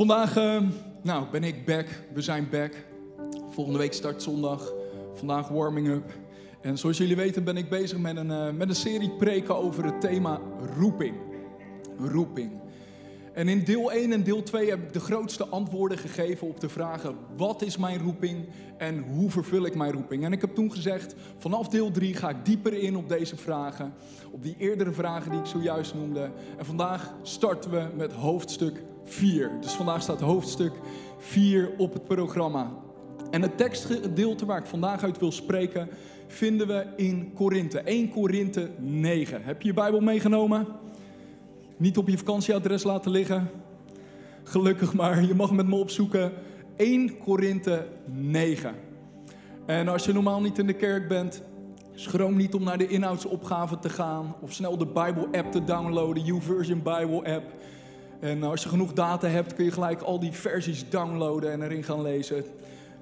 Vandaag uh, nou, ben ik back. We zijn back. Volgende week start zondag. Vandaag warming up. En zoals jullie weten ben ik bezig met een, uh, met een serie preken over het thema roeping. Roeping. En in deel 1 en deel 2 heb ik de grootste antwoorden gegeven op de vragen: wat is mijn roeping en hoe vervul ik mijn roeping? En ik heb toen gezegd: vanaf deel 3 ga ik dieper in op deze vragen, op die eerdere vragen die ik zojuist noemde. En vandaag starten we met hoofdstuk 4. Dus vandaag staat hoofdstuk 4 op het programma. En het tekstgedeelte waar ik vandaag uit wil spreken, vinden we in Korinthe. 1 Korinthe 9. Heb je je Bijbel meegenomen? Niet op je vakantieadres laten liggen. Gelukkig maar, je mag met me opzoeken. 1 Korinthe 9. En als je normaal niet in de kerk bent, schroom niet om naar de inhoudsopgave te gaan. Of snel de Bijbel-app te downloaden, YouVersion Bible-app. En als je genoeg data hebt, kun je gelijk al die versies downloaden en erin gaan lezen.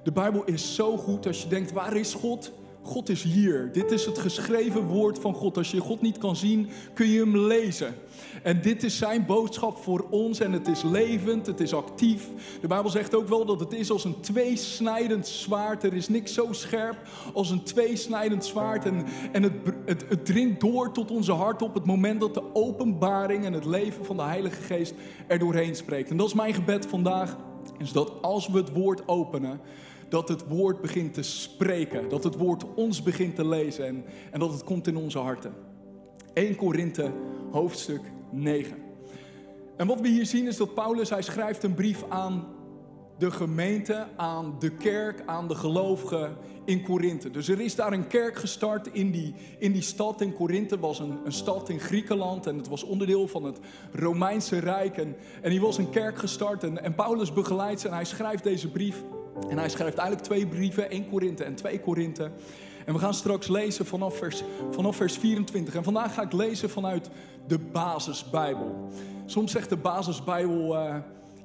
De Bijbel is zo goed als je denkt, waar is God? God is hier. Dit is het geschreven woord van God. Als je God niet kan zien, kun je hem lezen. En dit is zijn boodschap voor ons en het is levend, het is actief. De Bijbel zegt ook wel dat het is als een tweesnijdend zwaard. Er is niks zo scherp als een tweesnijdend zwaard. En, en het, het, het dringt door tot onze hart op het moment dat de openbaring en het leven van de Heilige Geest er doorheen spreekt. En dat is mijn gebed vandaag. Is dat als we het woord openen, dat het woord begint te spreken. Dat het woord ons begint te lezen en, en dat het komt in onze harten. 1 Korinthe hoofdstuk 9. En wat we hier zien is dat Paulus, hij schrijft een brief aan de gemeente, aan de kerk, aan de gelovigen in Korinthe. Dus er is daar een kerk gestart in die, in die stad. In Korinthe was een, een stad in Griekenland en het was onderdeel van het Romeinse Rijk. En, en die was een kerk gestart en, en Paulus begeleidt ze en hij schrijft deze brief. En hij schrijft eigenlijk twee brieven, 1 Korinthe en 2 Korinthe. En we gaan straks lezen vanaf vers, vanaf vers 24. En vandaag ga ik lezen vanuit de basisbijbel. Soms zegt de basisbijbel, uh,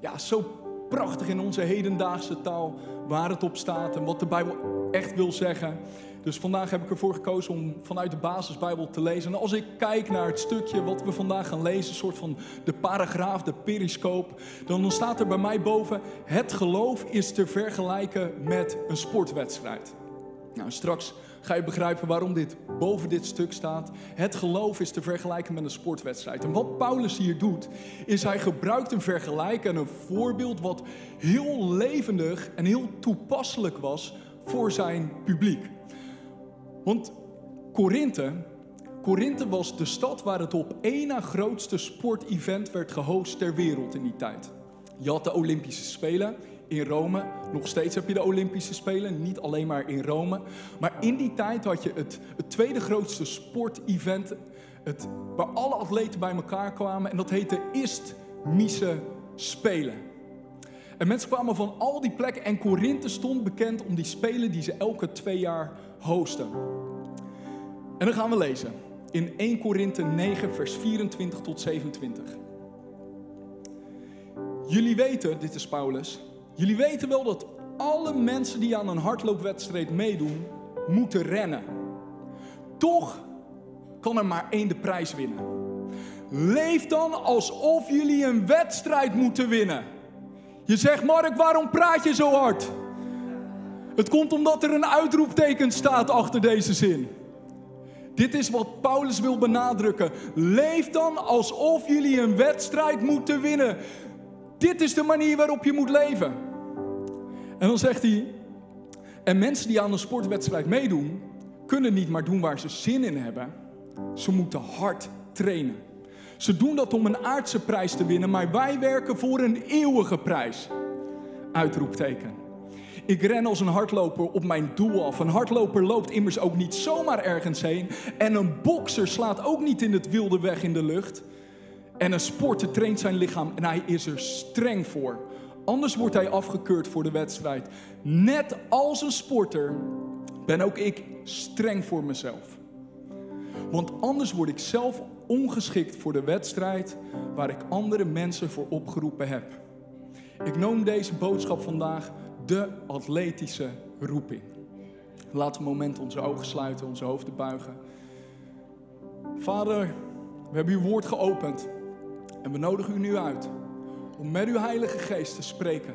ja, zo prachtig in onze hedendaagse taal waar het op staat en wat de Bijbel echt wil zeggen. Dus vandaag heb ik ervoor gekozen om vanuit de basisbijbel te lezen. En als ik kijk naar het stukje wat we vandaag gaan lezen, een soort van de paragraaf, de periscoop, dan staat er bij mij boven: Het geloof is te vergelijken met een sportwedstrijd. Nou, straks ga je begrijpen waarom dit boven dit stuk staat. Het geloof is te vergelijken met een sportwedstrijd. En wat Paulus hier doet, is hij gebruikt een vergelijk en een voorbeeld wat heel levendig en heel toepasselijk was voor zijn publiek. Want Korinthe, Korinthe was de stad waar het op één na grootste sportevent werd gehost ter wereld in die tijd. Je had de Olympische Spelen in Rome. Nog steeds heb je de Olympische Spelen, niet alleen maar in Rome. Maar in die tijd had je het, het tweede grootste sportevent, het, waar alle atleten bij elkaar kwamen. En dat heette Istmische Spelen. En mensen kwamen van al die plekken en Korinthe stond bekend om die spelen die ze elke twee jaar hosten. En dan gaan we lezen in 1 Korinthe 9, vers 24 tot 27. Jullie weten, dit is Paulus, jullie weten wel dat alle mensen die aan een hardloopwedstrijd meedoen, moeten rennen. Toch kan er maar één de prijs winnen. Leef dan alsof jullie een wedstrijd moeten winnen. Je zegt, Mark, waarom praat je zo hard? Het komt omdat er een uitroepteken staat achter deze zin. Dit is wat Paulus wil benadrukken. Leef dan alsof jullie een wedstrijd moeten winnen. Dit is de manier waarop je moet leven. En dan zegt hij: En mensen die aan een sportwedstrijd meedoen, kunnen niet maar doen waar ze zin in hebben. Ze moeten hard trainen. Ze doen dat om een aardse prijs te winnen, maar wij werken voor een eeuwige prijs. Uitroepteken. Ik ren als een hardloper op mijn doel af. Een hardloper loopt immers ook niet zomaar ergens heen. En een bokser slaat ook niet in het wilde weg in de lucht. En een sporter traint zijn lichaam en hij is er streng voor. Anders wordt hij afgekeurd voor de wedstrijd. Net als een sporter ben ook ik streng voor mezelf. Want anders word ik zelf ongeschikt voor de wedstrijd waar ik andere mensen voor opgeroepen heb. Ik noem deze boodschap vandaag de atletische roeping. We een moment onze ogen sluiten, onze hoofden buigen. Vader, we hebben uw woord geopend en we nodigen u nu uit om met uw Heilige Geest te spreken.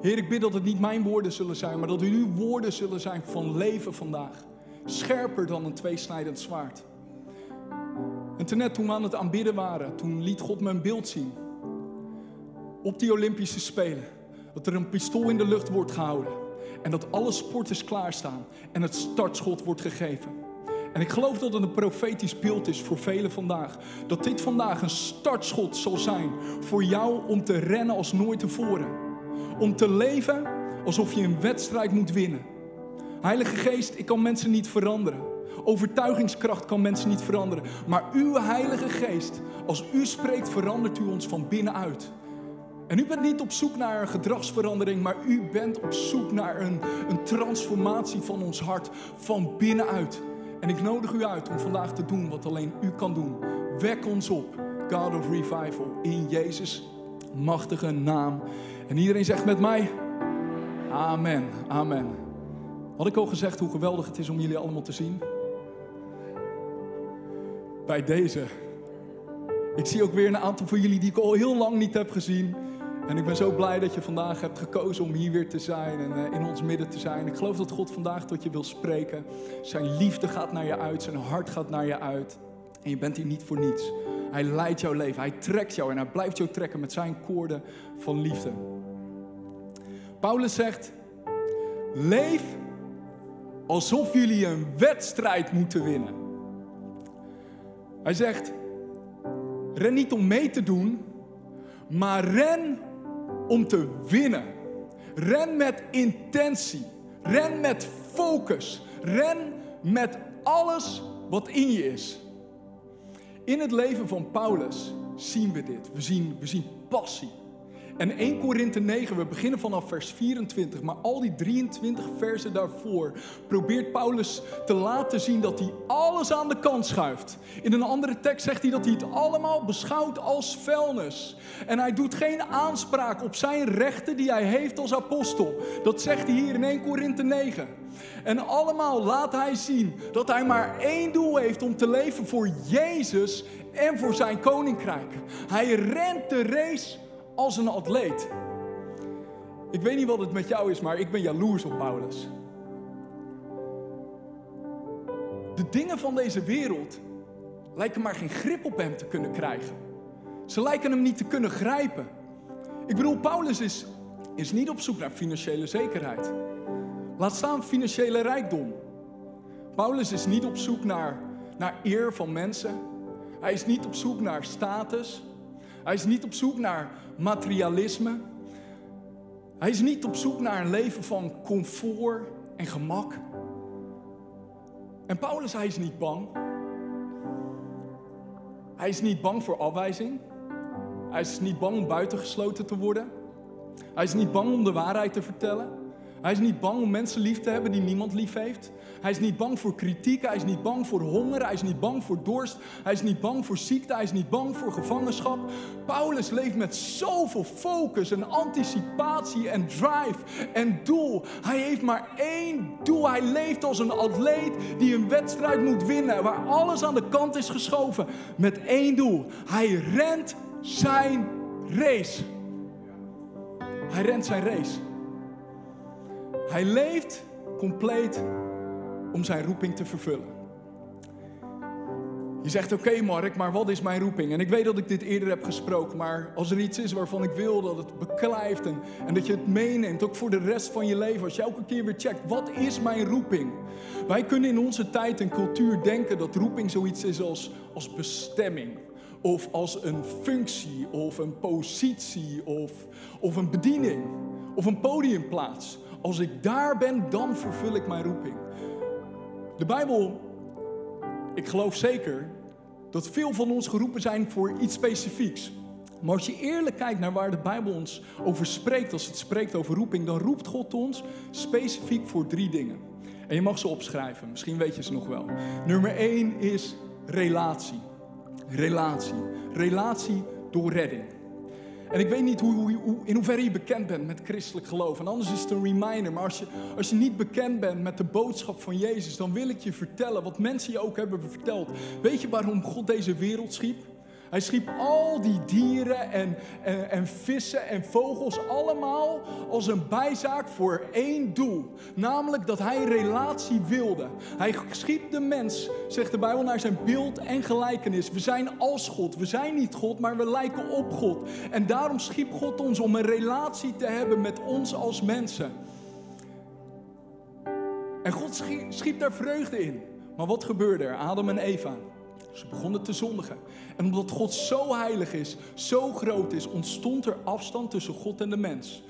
Heer, ik bid dat het niet mijn woorden zullen zijn, maar dat uw woorden zullen zijn van leven vandaag. Scherper dan een tweesnijdend zwaard. En ten net toen we aan het aanbidden waren, toen liet God een beeld zien. Op die Olympische Spelen. Dat er een pistool in de lucht wordt gehouden. En dat alle sporters klaarstaan. En het startschot wordt gegeven. En ik geloof dat het een profetisch beeld is voor velen vandaag. Dat dit vandaag een startschot zal zijn voor jou om te rennen als nooit tevoren. Om te leven alsof je een wedstrijd moet winnen. Heilige Geest, ik kan mensen niet veranderen. Overtuigingskracht kan mensen niet veranderen. Maar uw Heilige Geest, als u spreekt, verandert u ons van binnenuit. En u bent niet op zoek naar een gedragsverandering, maar u bent op zoek naar een, een transformatie van ons hart van binnenuit. En ik nodig u uit om vandaag te doen wat alleen u kan doen. Wek ons op, God of Revival, in Jezus' machtige naam. En iedereen zegt met mij, Amen, Amen. Had ik al gezegd hoe geweldig het is om jullie allemaal te zien? Bij deze. Ik zie ook weer een aantal van jullie die ik al heel lang niet heb gezien. En ik ben zo blij dat je vandaag hebt gekozen om hier weer te zijn en uh, in ons midden te zijn. Ik geloof dat God vandaag tot je wil spreken. Zijn liefde gaat naar je uit, zijn hart gaat naar je uit. En je bent hier niet voor niets. Hij leidt jouw leven, hij trekt jou en hij blijft jou trekken met zijn koorden van liefde. Paulus zegt: Leef alsof jullie een wedstrijd moeten winnen. Hij zegt: Ren niet om mee te doen, maar ren om te winnen. Ren met intentie. Ren met focus. Ren met alles wat in je is. In het leven van Paulus zien we dit. We zien, we zien passie. En 1 Korinthe 9, we beginnen vanaf vers 24, maar al die 23 versen daarvoor probeert Paulus te laten zien dat hij alles aan de kant schuift. In een andere tekst zegt hij dat hij het allemaal beschouwt als vuilnis. En hij doet geen aanspraak op zijn rechten die hij heeft als apostel. Dat zegt hij hier in 1 Korinthe 9. En allemaal laat hij zien dat hij maar één doel heeft om te leven voor Jezus en voor zijn koninkrijk. Hij rent de race als een atleet. Ik weet niet wat het met jou is, maar ik ben jaloers op Paulus. De dingen van deze wereld lijken maar geen grip op hem te kunnen krijgen. Ze lijken hem niet te kunnen grijpen. Ik bedoel, Paulus is, is niet op zoek naar financiële zekerheid. Laat staan financiële rijkdom. Paulus is niet op zoek naar, naar eer van mensen. Hij is niet op zoek naar status. Hij is niet op zoek naar materialisme. Hij is niet op zoek naar een leven van comfort en gemak. En Paulus, hij is niet bang. Hij is niet bang voor afwijzing. Hij is niet bang om buitengesloten te worden. Hij is niet bang om de waarheid te vertellen. Hij is niet bang om mensen lief te hebben die niemand lief heeft. Hij is niet bang voor kritiek. Hij is niet bang voor honger. Hij is niet bang voor dorst. Hij is niet bang voor ziekte. Hij is niet bang voor gevangenschap. Paulus leeft met zoveel focus en anticipatie en drive en doel. Hij heeft maar één doel. Hij leeft als een atleet die een wedstrijd moet winnen. Waar alles aan de kant is geschoven. Met één doel. Hij rent zijn race. Hij rent zijn race. Hij leeft compleet om zijn roeping te vervullen. Je zegt, oké Mark, maar wat is mijn roeping? En ik weet dat ik dit eerder heb gesproken, maar als er iets is waarvan ik wil dat het beklijft en, dat je het meeneemt, ook voor de rest van je leven, als je elke keer weer checkt, wat is mijn roeping? Wij kunnen in onze tijd en cultuur denken dat roeping zoiets is als, als bestemming. Of als een functie, of een positie, of, of een bediening, of een podiumplaats. Als ik daar ben, dan vervul ik mijn roeping. De Bijbel, ik geloof zeker dat veel van ons geroepen zijn voor iets specifieks. Maar als je eerlijk kijkt naar waar de Bijbel ons over spreekt, als het spreekt over roeping, dan roept God ons specifiek voor drie dingen. En je mag ze opschrijven, misschien weet je ze nog wel. Nummer één is relatie. Relatie. Relatie door redding. En ik weet niet hoe, hoe, in hoeverre je bekend bent met christelijk geloof. En anders is het een reminder. Maar als je, als je niet bekend bent met de boodschap van Jezus, dan wil ik je vertellen wat mensen je ook hebben verteld. Weet je waarom God deze wereld schiep? Hij schiep al die dieren en, en, en, vissen en vogels allemaal als een bijzaak voor één doel. Namelijk dat hij relatie wilde. Hij schiep de mens, zegt de Bijbel, naar zijn beeld en gelijkenis. We zijn als God. We zijn niet God, maar we lijken op God. En daarom schiep God ons om een relatie te hebben met ons als mensen. En God schiep daar vreugde in. Maar wat gebeurde er? Adam en Eva. Ze begonnen te zondigen. En omdat God zo heilig is, zo groot is, ontstond er afstand tussen God en de mens.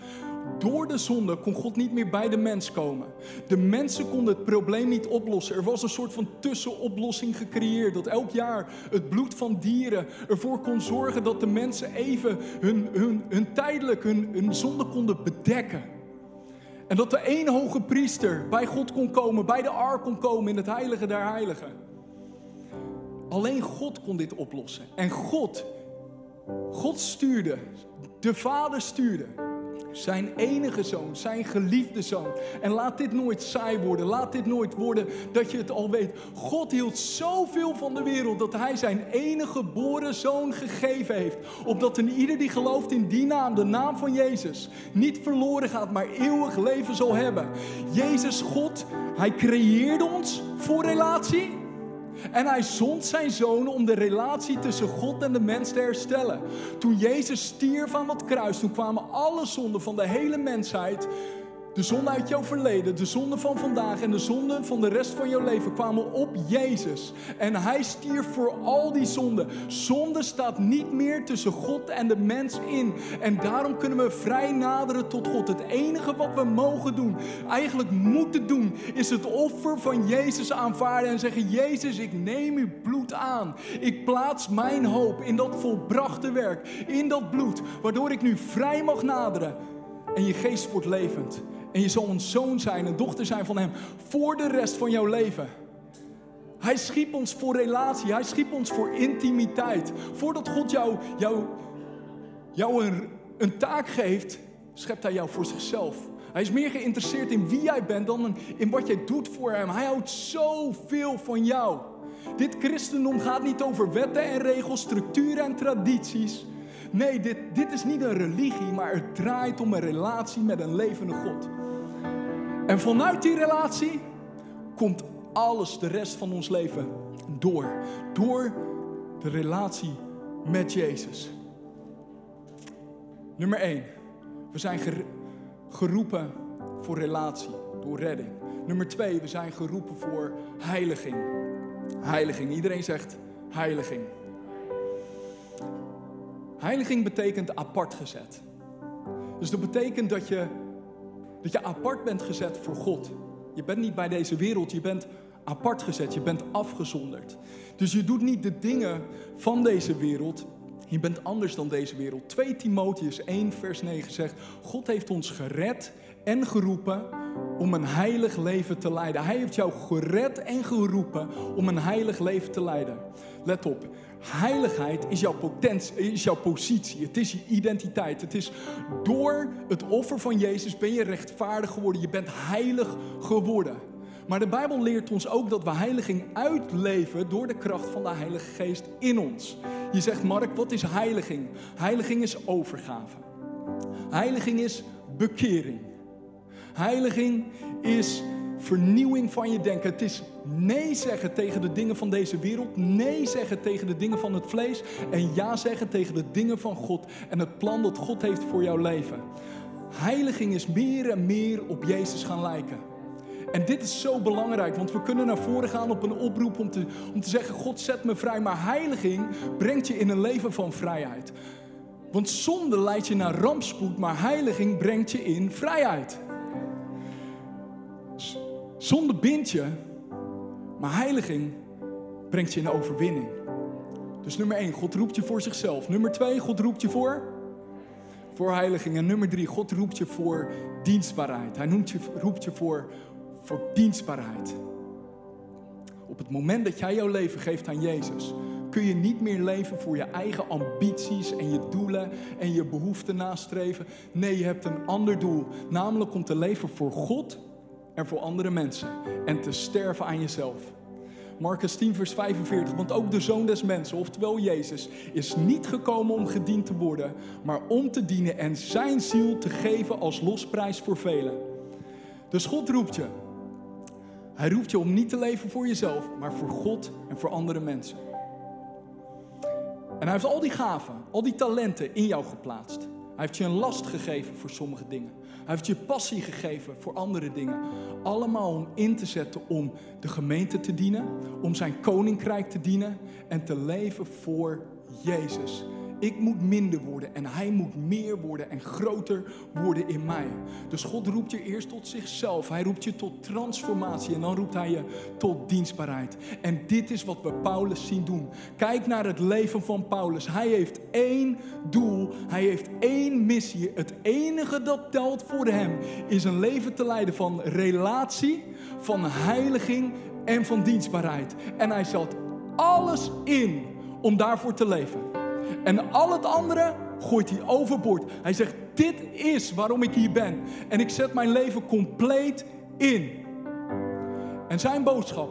Door de zonde kon God niet meer bij de mens komen. De mensen konden het probleem niet oplossen. Er was een soort van tussenoplossing gecreëerd. Dat elk jaar het bloed van dieren ervoor kon zorgen dat de mensen even hun, hun, hun tijdelijk hun, hun zonde konden bedekken. En dat de één hoge priester bij God kon komen, bij de ark kon komen in het heilige der heiligen. Alleen God kon dit oplossen. En God, God stuurde, de Vader stuurde zijn enige zoon, zijn geliefde zoon. En laat dit nooit saai worden. Laat dit nooit worden dat je het al weet. God hield zoveel van de wereld dat hij zijn enige geboren zoon gegeven heeft. Opdat een ieder die gelooft in die naam, de naam van Jezus, niet verloren gaat, maar eeuwig leven zal hebben. Jezus, God, hij creëerde ons voor relatie. En hij zond zijn zoon om de relatie tussen God en de mens te herstellen. Toen Jezus stierf aan het kruis, toen kwamen alle zonden van de hele mensheid de zonde uit jouw verleden, de zonde van vandaag en de zonde van de rest van jouw leven kwamen op Jezus. En hij stierf voor al die zonden. Zonde staat niet meer tussen God en de mens in. En daarom kunnen we vrij naderen tot God. Het enige wat we mogen doen, eigenlijk moeten doen, is het offer van Jezus aanvaarden en zeggen: Jezus, ik neem uw bloed aan. Ik plaats mijn hoop in dat volbrachte werk, in dat bloed, waardoor ik nu vrij mag naderen. En je geest wordt levend. En je zal een zoon zijn, een dochter zijn van Hem voor de rest van jouw leven. Hij schiep ons voor relatie, Hij schiep ons voor intimiteit. Voordat God jou, jou, jou een, een taak geeft, schept Hij jou voor zichzelf. Hij is meer geïnteresseerd in wie jij bent dan in wat jij doet voor Hem. Hij houdt zoveel van jou. Dit christendom gaat niet over wetten en regels, structuren en tradities. Nee, dit, dit is niet een religie, maar het draait om een relatie met een levende God. En vanuit die relatie komt alles, de rest van ons leven, door. Door de relatie met Jezus. Nummer 1. We zijn geroepen voor relatie, door redding. Nummer 2. We zijn geroepen voor heiliging. Heiliging. Iedereen zegt heiliging. Heiliging betekent apart gezet. Dus dat betekent dat je dat je apart bent gezet voor God. Je bent niet bij deze wereld, je bent apart gezet, je bent afgezonderd. Dus je doet niet de dingen van deze wereld, je bent anders dan deze wereld. 2 Timotheus 1 vers 9 zegt, God heeft ons gered en geroepen om een heilig leven te leiden. Hij heeft jou gered en geroepen om een heilig leven te leiden. Let op, Heiligheid is jouw potentie, is jouw positie. Het is je identiteit. Het is door het offer van Jezus ben je rechtvaardig geworden. Je bent heilig geworden. Maar de Bijbel leert ons ook dat we heiliging uitleven door de kracht van de Heilige Geest in ons. Je zegt, Mark, wat is heiliging? Heiliging is overgave. Heiliging is bekering. Heiliging is vernieuwing van je denken. Het is nee zeggen tegen de dingen van deze wereld, nee zeggen tegen de dingen van het vlees en ja zeggen tegen de dingen van God en het plan dat God heeft voor jouw leven. Heiliging is meer en meer op Jezus gaan lijken. En dit is zo belangrijk, want we kunnen naar voren gaan op een oproep om te, om te zeggen: God zet me vrij. Maar heiliging brengt je in een leven van vrijheid. Want zonde leidt je naar rampspoed, maar heiliging brengt je in vrijheid. Zonde bindt je, maar heiliging brengt je in de overwinning. Dus nummer 1, God roept je voor zichzelf. Nummer 2, God roept je voor, voor heiliging. En nummer 3, God roept je voor dienstbaarheid. Hij noemt je, roept je voor, voor dienstbaarheid. Op het moment dat jij jouw leven geeft aan Jezus, kun je niet meer leven voor je eigen ambities en je doelen en je behoeften nastreven. Nee, je hebt een ander doel, namelijk om te leven voor God en voor andere mensen. En te sterven aan jezelf. Marcus 10, vers 45. Want ook de zoon des mensen, oftewel Jezus, is niet gekomen om gediend te worden, maar om te dienen en zijn ziel te geven als losprijs voor velen. Dus God roept je. Hij roept je om niet te leven voor jezelf, maar voor God en voor andere mensen. En hij heeft al die gaven, al die talenten in jou geplaatst. Hij heeft je een last gegeven voor sommige dingen. Hij heeft je passie gegeven voor andere dingen. Allemaal om in te zetten om de gemeente te dienen, om zijn koninkrijk te dienen en te leven voor Jezus. Ik moet minder worden en hij moet meer worden en groter worden in mij. Dus God roept je eerst tot zichzelf. Hij roept je tot transformatie en dan roept hij je tot dienstbaarheid. En dit is wat we Paulus zien doen. Kijk naar het leven van Paulus. Hij heeft één doel. Hij heeft één missie. Het enige dat telt voor hem is een leven te leiden van relatie, van heiliging en van dienstbaarheid. En hij zet alles in om daarvoor te leven. En al het andere gooit hij overboord. Hij zegt: Dit is waarom ik hier ben. En ik zet mijn leven compleet in. En zijn boodschap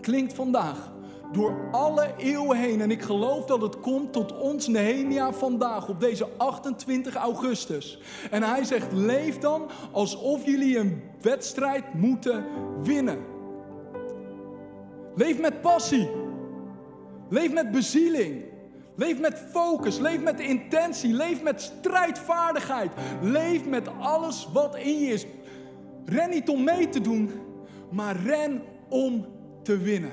klinkt vandaag door alle eeuwen heen. En ik geloof dat het komt tot ons Nehemia vandaag, op deze 28 augustus. En hij zegt: Leef dan alsof jullie een wedstrijd moeten winnen. Leef met passie. Leef met bezieling. Leef met focus, leef met intentie, leef met strijdvaardigheid. Leef met alles wat in je is. Ren niet om mee te doen, maar ren om te winnen.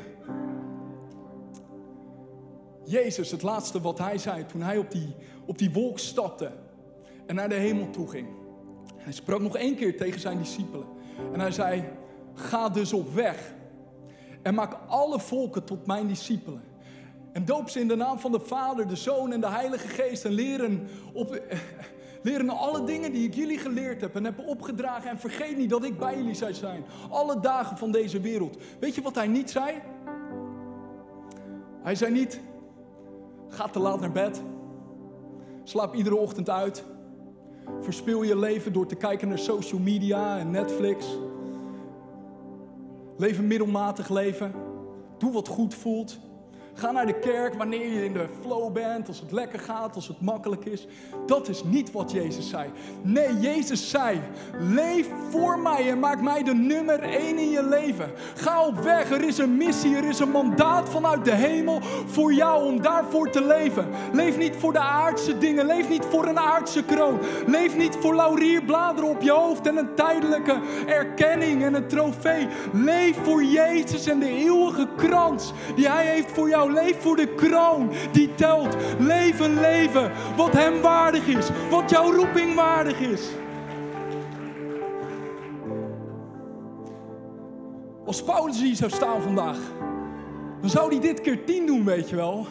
Jezus, het laatste wat hij zei toen hij op die, op die wolk stapte en naar de hemel toe ging. Hij sprak nog één keer tegen zijn discipelen. En hij zei, ga dus op weg en maak alle volken tot mijn discipelen. En doop ze in de naam van de Vader, de Zoon en de Heilige Geest. En leren, op, leren alle dingen die ik jullie geleerd heb en heb opgedragen. En vergeet niet dat ik bij jullie zou zijn. Alle dagen van deze wereld. Weet je wat hij niet zei? Hij zei niet, ga te laat naar bed. Slaap iedere ochtend uit. Verspil je leven door te kijken naar social media en Netflix. Leef een middelmatig leven. Doe wat goed voelt. Ga naar de kerk wanneer je in de flow bent, als het lekker gaat, als het makkelijk is. Dat is niet wat Jezus zei. Nee, Jezus zei: leef voor mij en maak mij de nummer één in je leven. Ga op weg, er is een missie, er is een mandaat vanuit de hemel voor jou om daarvoor te leven. Leef niet voor de aardse dingen, leef niet voor een aardse kroon. Leef niet voor laurierbladeren op je hoofd en een tijdelijke erkenning en een trofee. Leef voor Jezus en de eeuwige krans die Hij heeft voor jou Leef voor de kroon die telt. Leef een leven wat Hem waardig is. Wat jouw roeping waardig is. Als Paulus hier zou staan vandaag, dan zou hij dit keer tien doen, weet je wel.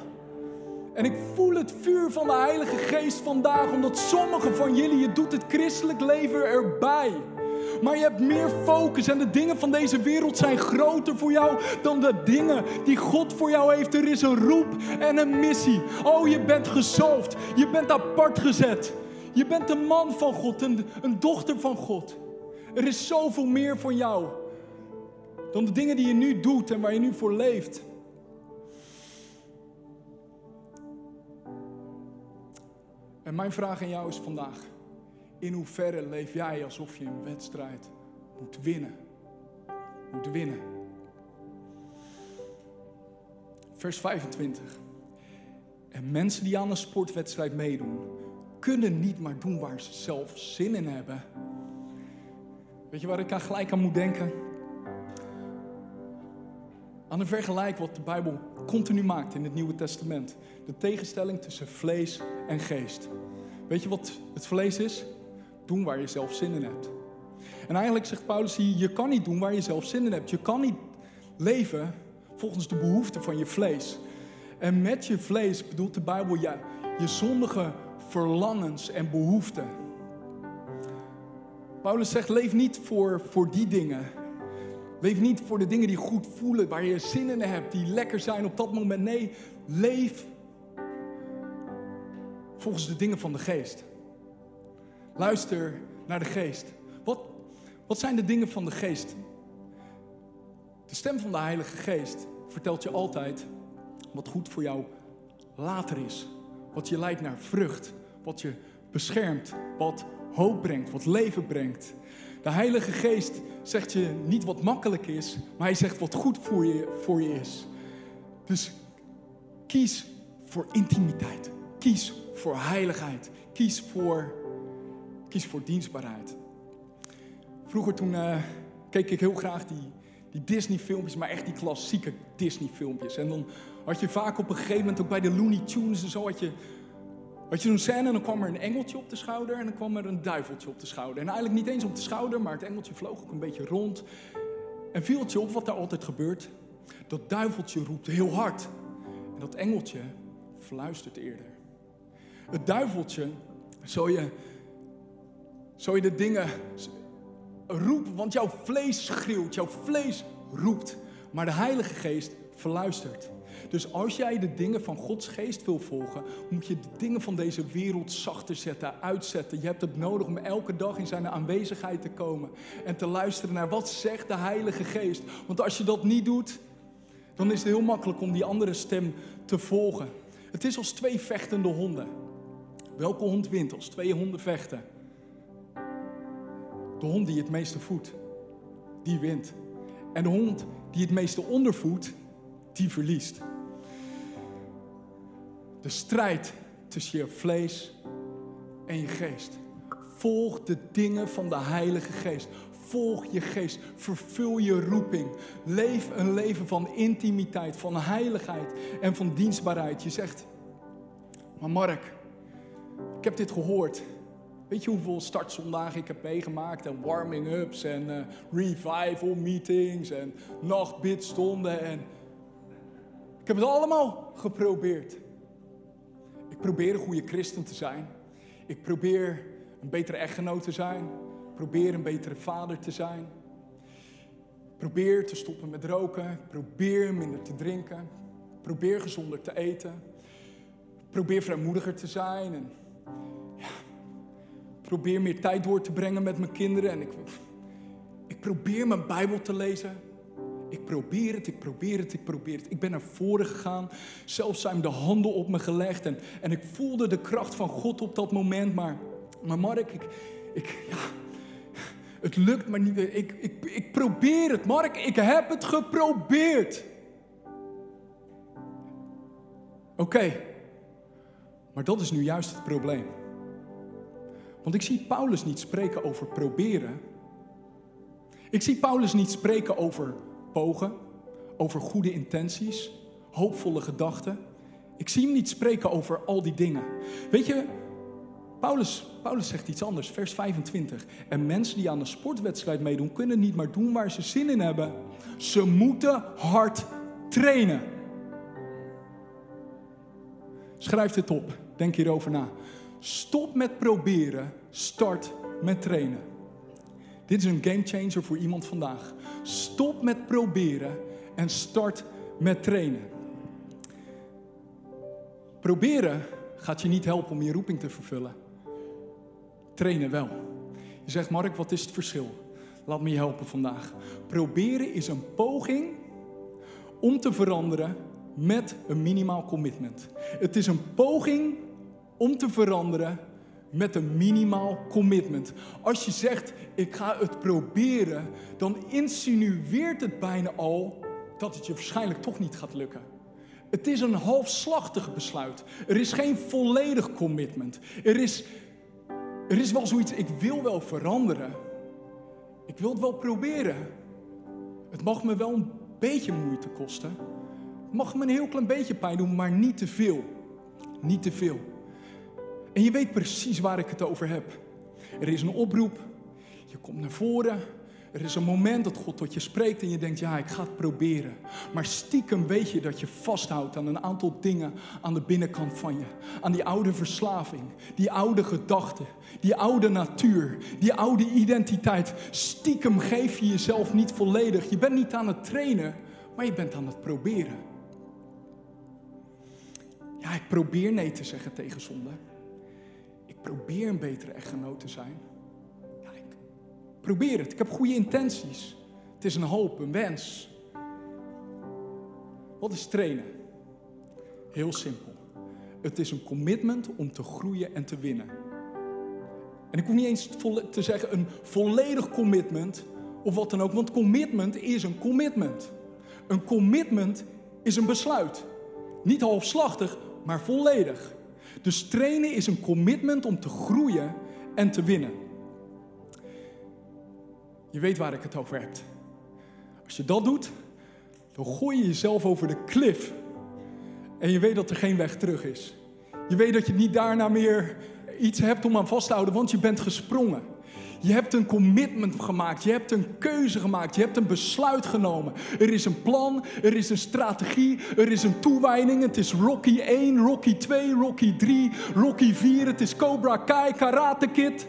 En ik voel het vuur van de Heilige Geest vandaag, omdat sommigen van jullie, je doet het christelijk leven erbij. Maar je hebt meer focus en de dingen van deze wereld zijn groter voor jou dan de dingen die God voor jou heeft. Er is een roep en een missie. Oh, je bent gezalfd. Je bent apart gezet. Je bent een man van God, een, een dochter van God. Er is zoveel meer van jou dan de dingen die je nu doet en waar je nu voor leeft. En mijn vraag aan jou is vandaag: in hoeverre leef jij alsof je een wedstrijd moet winnen? Moet winnen. Vers 25. En mensen die aan een sportwedstrijd meedoen, kunnen niet maar doen waar ze zelf zin in hebben. Weet je waar ik aan gelijk aan moet denken? Aan een vergelijk wat de Bijbel continu maakt in het Nieuwe Testament. De tegenstelling tussen vlees en geest. Weet je wat het vlees is? Doen waar je zelf zin in hebt. En eigenlijk zegt Paulus hier, je kan niet doen waar je zelf zin in hebt. Je kan niet leven volgens de behoeften van je vlees. En met je vlees bedoelt de Bijbel je zondige verlangens en behoeften. Paulus zegt, leef niet voor, voor die dingen. Leef niet voor de dingen die goed voelen, waar je zin in hebt, die lekker zijn op dat moment. Nee, leef volgens de dingen van de geest. Luister naar de geest. Wat, wat zijn de dingen van de geest? De stem van de Heilige Geest vertelt je altijd wat goed voor jou later is. Wat je leidt naar vrucht. Wat je beschermt. Wat hoop brengt. Wat leven brengt. De Heilige Geest zegt je niet wat makkelijk is, maar hij zegt wat goed voor je, voor je is. Dus kies voor intimiteit. Kies voor heiligheid. Kies voor, kies voor dienstbaarheid. Vroeger toen uh, keek ik heel graag die, die Disney-filmpjes, maar echt die klassieke Disney-filmpjes. En dan had je vaak op een gegeven moment ook bij de Looney Tunes en zo had je, had je zo'n scène en dan kwam er een engeltje op de schouder en dan kwam er een duiveltje op de schouder. En eigenlijk niet eens op de schouder, maar het engeltje vloog ook een beetje rond. En viel je op wat daar altijd gebeurt? Dat duiveltje roept heel hard. En dat engeltje fluistert eerder. Het duiveltje, zou je, zou je de dingen roepen, want jouw vlees schreeuwt, jouw vlees roept. Maar de Heilige Geest verluistert. Dus als jij de dingen van Gods geest wil volgen, moet je de dingen van deze wereld zachter zetten, uitzetten. Je hebt het nodig om elke dag in zijn aanwezigheid te komen en te luisteren naar wat zegt de Heilige Geest. Want als je dat niet doet, dan is het heel makkelijk om die andere stem te volgen. Het is als twee vechtende honden. Welke hond wint als twee honden vechten? De hond die het meeste voedt, die wint. En de hond die het meeste ondervoedt, die verliest. De strijd tussen je vlees en je geest. Volg de dingen van de Heilige Geest. Volg je geest. Vervul je roeping. Leef een leven van intimiteit, van heiligheid en van dienstbaarheid. Je zegt, maar Mark, ik heb dit gehoord. Weet je hoeveel startzondagen ik heb meegemaakt en warming-ups en uh, revival meetings en nachtbidstonden en ik heb het allemaal geprobeerd. Ik probeer een goede christen te zijn. Ik probeer een betere echtgenoot te zijn. Probeer een betere vader te zijn. Probeer te stoppen met roken. Ik probeer minder te drinken. Probeer gezonder te eten. Probeer vrijmoediger te zijn. En probeer meer tijd door te brengen met mijn kinderen. En ik, ik probeer mijn Bijbel te lezen. Ik probeer het, ik probeer het, ik probeer het. Ik ben naar voren gegaan. Zelfs zijn de handen op me gelegd. En, en ik voelde de kracht van God op dat moment. Maar, maar Mark, ik, ik, ja, het lukt maar niet. Ik, ik, ik probeer het. Mark, ik heb het geprobeerd. Oké, maar dat is nu juist het probleem. Want ik zie Paulus niet spreken over proberen. Ik zie Paulus niet spreken over pogen, over goede intenties, hoopvolle gedachten. Ik zie hem niet spreken over al die dingen. Weet je, Paulus, Paulus zegt iets anders, vers 25. En mensen die aan een sportwedstrijd meedoen, kunnen niet maar doen waar ze zin in hebben. Ze moeten hard trainen. Schrijf dit op, denk hierover na. Stop met proberen, start met trainen. Dit is een gamechanger voor iemand vandaag. Stop met proberen en start met trainen. Proberen gaat je niet helpen om je roeping te vervullen. Trainen wel. Je zegt, Mark, wat is het verschil? Laat me je helpen vandaag. Proberen is een poging om te veranderen met een minimaal commitment. Het is een poging om te veranderen met een minimaal commitment. Als je zegt, ik ga het proberen, dan insinueert het bijna al dat het je waarschijnlijk toch niet gaat lukken. Het is een halfslachtig besluit. Er is geen volledig commitment. Er is, er is wel zoiets, ik wil wel veranderen. Ik wil het wel proberen. Het mag me wel een beetje moeite kosten. Het mag me een heel klein beetje pijn doen, maar niet te veel. Niet te veel. En je weet precies waar ik het over heb. Er is een oproep, je komt naar voren. Er is een moment dat God tot je spreekt en je denkt, ja, ik ga het proberen. Maar stiekem weet je dat je vasthoudt aan een aantal dingen aan de binnenkant van je. Aan die oude verslaving, die oude gedachten, die oude natuur, die oude identiteit. Stiekem geef je jezelf niet volledig. Je bent niet aan het trainen, maar je bent aan het proberen. Ja, ik probeer nee te zeggen tegen zonde probeer een betere echtgenoot te zijn. Ja, ik probeer het. Ik heb goede intenties. Het is een hoop, een wens. Wat is trainen? Heel simpel. Het is een commitment om te groeien en te winnen. En ik hoef niet eens te zeggen een volledig commitment of wat dan ook, want commitment is een commitment. Een commitment is een besluit. Niet halfslachtig, maar volledig. Dus trainen is een commitment om te groeien en te winnen. Je weet waar ik het over heb. Als je dat doet, dan gooi je jezelf over de klif. En je weet dat er geen weg terug is. Je weet dat je niet daarna meer iets hebt om aan vast te houden, want je bent gesprongen. Je hebt een commitment gemaakt. Je hebt een keuze gemaakt. Je hebt een besluit genomen. Er is een plan. Er is een strategie. Er is een toewijding. Het is Rocky 1, Rocky 2, Rocky 3, Rocky 4. Het is Cobra Kai, Karate Kid.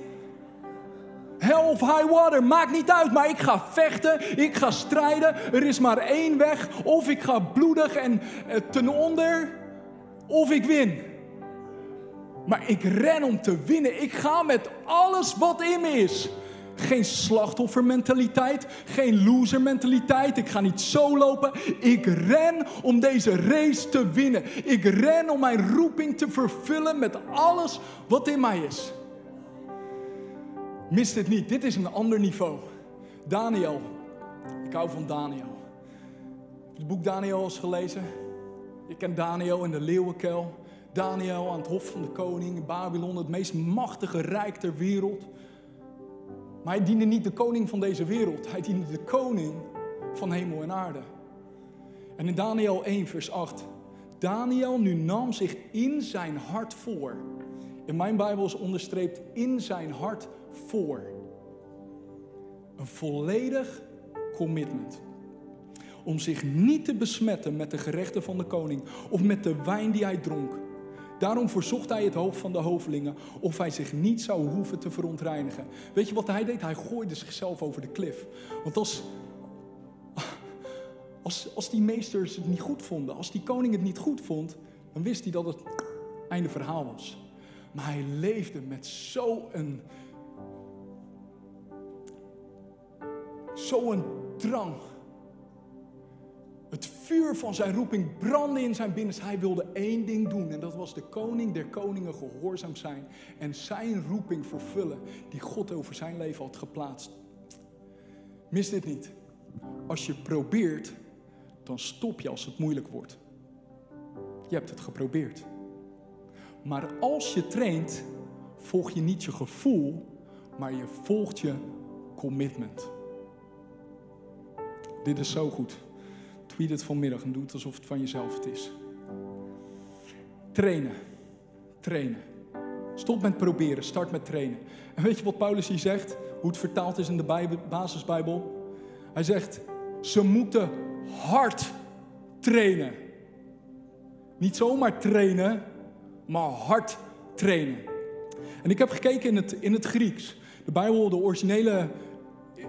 Hell of high water, maakt niet uit, maar ik ga vechten, ik ga strijden. Er is maar één weg, of ik ga bloedig en eh, ten onder, of ik win. Maar ik ren om te winnen. Ik ga met alles wat in me is. Geen slachtoffermentaliteit, geen losermentaliteit. Ik ga niet zo lopen. Ik ren om deze race te winnen. Ik ren om mijn roeping te vervullen met alles wat in mij is. Mis dit niet, dit is een ander niveau. Daniel, ik hou van Daniel. Het boek Daniel is gelezen. Je kent Daniel in de leeuwenkel. Daniel aan het hof van de koning, Babylon, het meest machtige rijk ter wereld. Maar hij diende niet de koning van deze wereld, hij diende de koning van hemel en aarde. En in Daniel 1, vers 8. Daniel nu nam zich in zijn hart voor. In mijn Bijbel is onderstreept in zijn hart voor. Een volledig commitment. Om zich niet te besmetten met de gerechten van de koning of met de wijn die hij dronk. Daarom verzocht hij het hoofd van de hovelingen of hij zich niet zou hoeven te verontreinigen. Weet je wat hij deed? Hij gooide zichzelf over de klif. Want als, als, als die meesters het niet goed vonden, als die koning het niet goed vond, dan wist hij dat het einde verhaal was. Maar hij leefde met zo'n zo'n drang het vuur van zijn roeping brandde in zijn binnenste. Hij wilde één ding doen en dat was de koning der koningen gehoorzaam zijn en zijn roeping vervullen die God over zijn leven had geplaatst. Mis dit niet. Als je probeert, dan stop je als het moeilijk wordt. Je hebt het geprobeerd. Maar als je traint, volg je niet je gevoel, maar je volgt je commitment. Dit is zo goed. Tweet het vanmiddag en doe alsof het van jezelf het is. Trainen. Trainen. Stop met proberen, start met trainen. En weet je wat Paulus hier zegt? Hoe het vertaald is in de basisbijbel? Hij zegt, ze moeten hard trainen. Niet zomaar trainen, maar hard trainen. En ik heb gekeken in het, in het Grieks. De Bijbel, de originele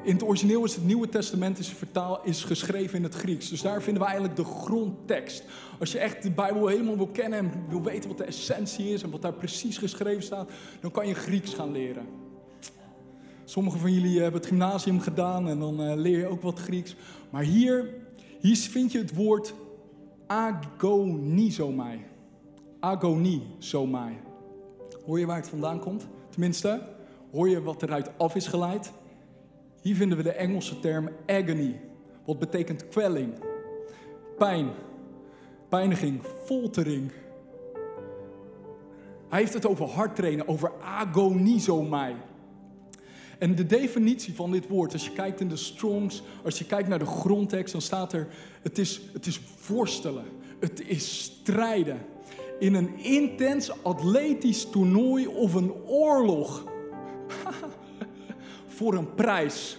in het origineel is het Nieuwe Testament vertaal, is geschreven in het Grieks. Dus daar vinden we eigenlijk de grondtekst. Als je echt de Bijbel helemaal wil kennen en wil weten wat de essentie is en wat daar precies geschreven staat, dan kan je Grieks gaan leren. Sommigen van jullie hebben het gymnasium gedaan en dan uh, leer je ook wat Grieks. Maar hier, hier vind je het woord agonizomai. Agonizomai. Hoor je waar het vandaan komt? Tenminste, hoor je wat eruit af is geleid? Hier vinden we de Engelse term agony, wat betekent kwelling, pijn, pijniging, foltering. Hij heeft het over harttrainen, over agonizomai. En de definitie van dit woord, als je kijkt in de Strongs, als je kijkt naar de grondtekst, dan staat er: het is, het is worstelen, het is strijden. In een intens atletisch toernooi of een oorlog. Voor een prijs.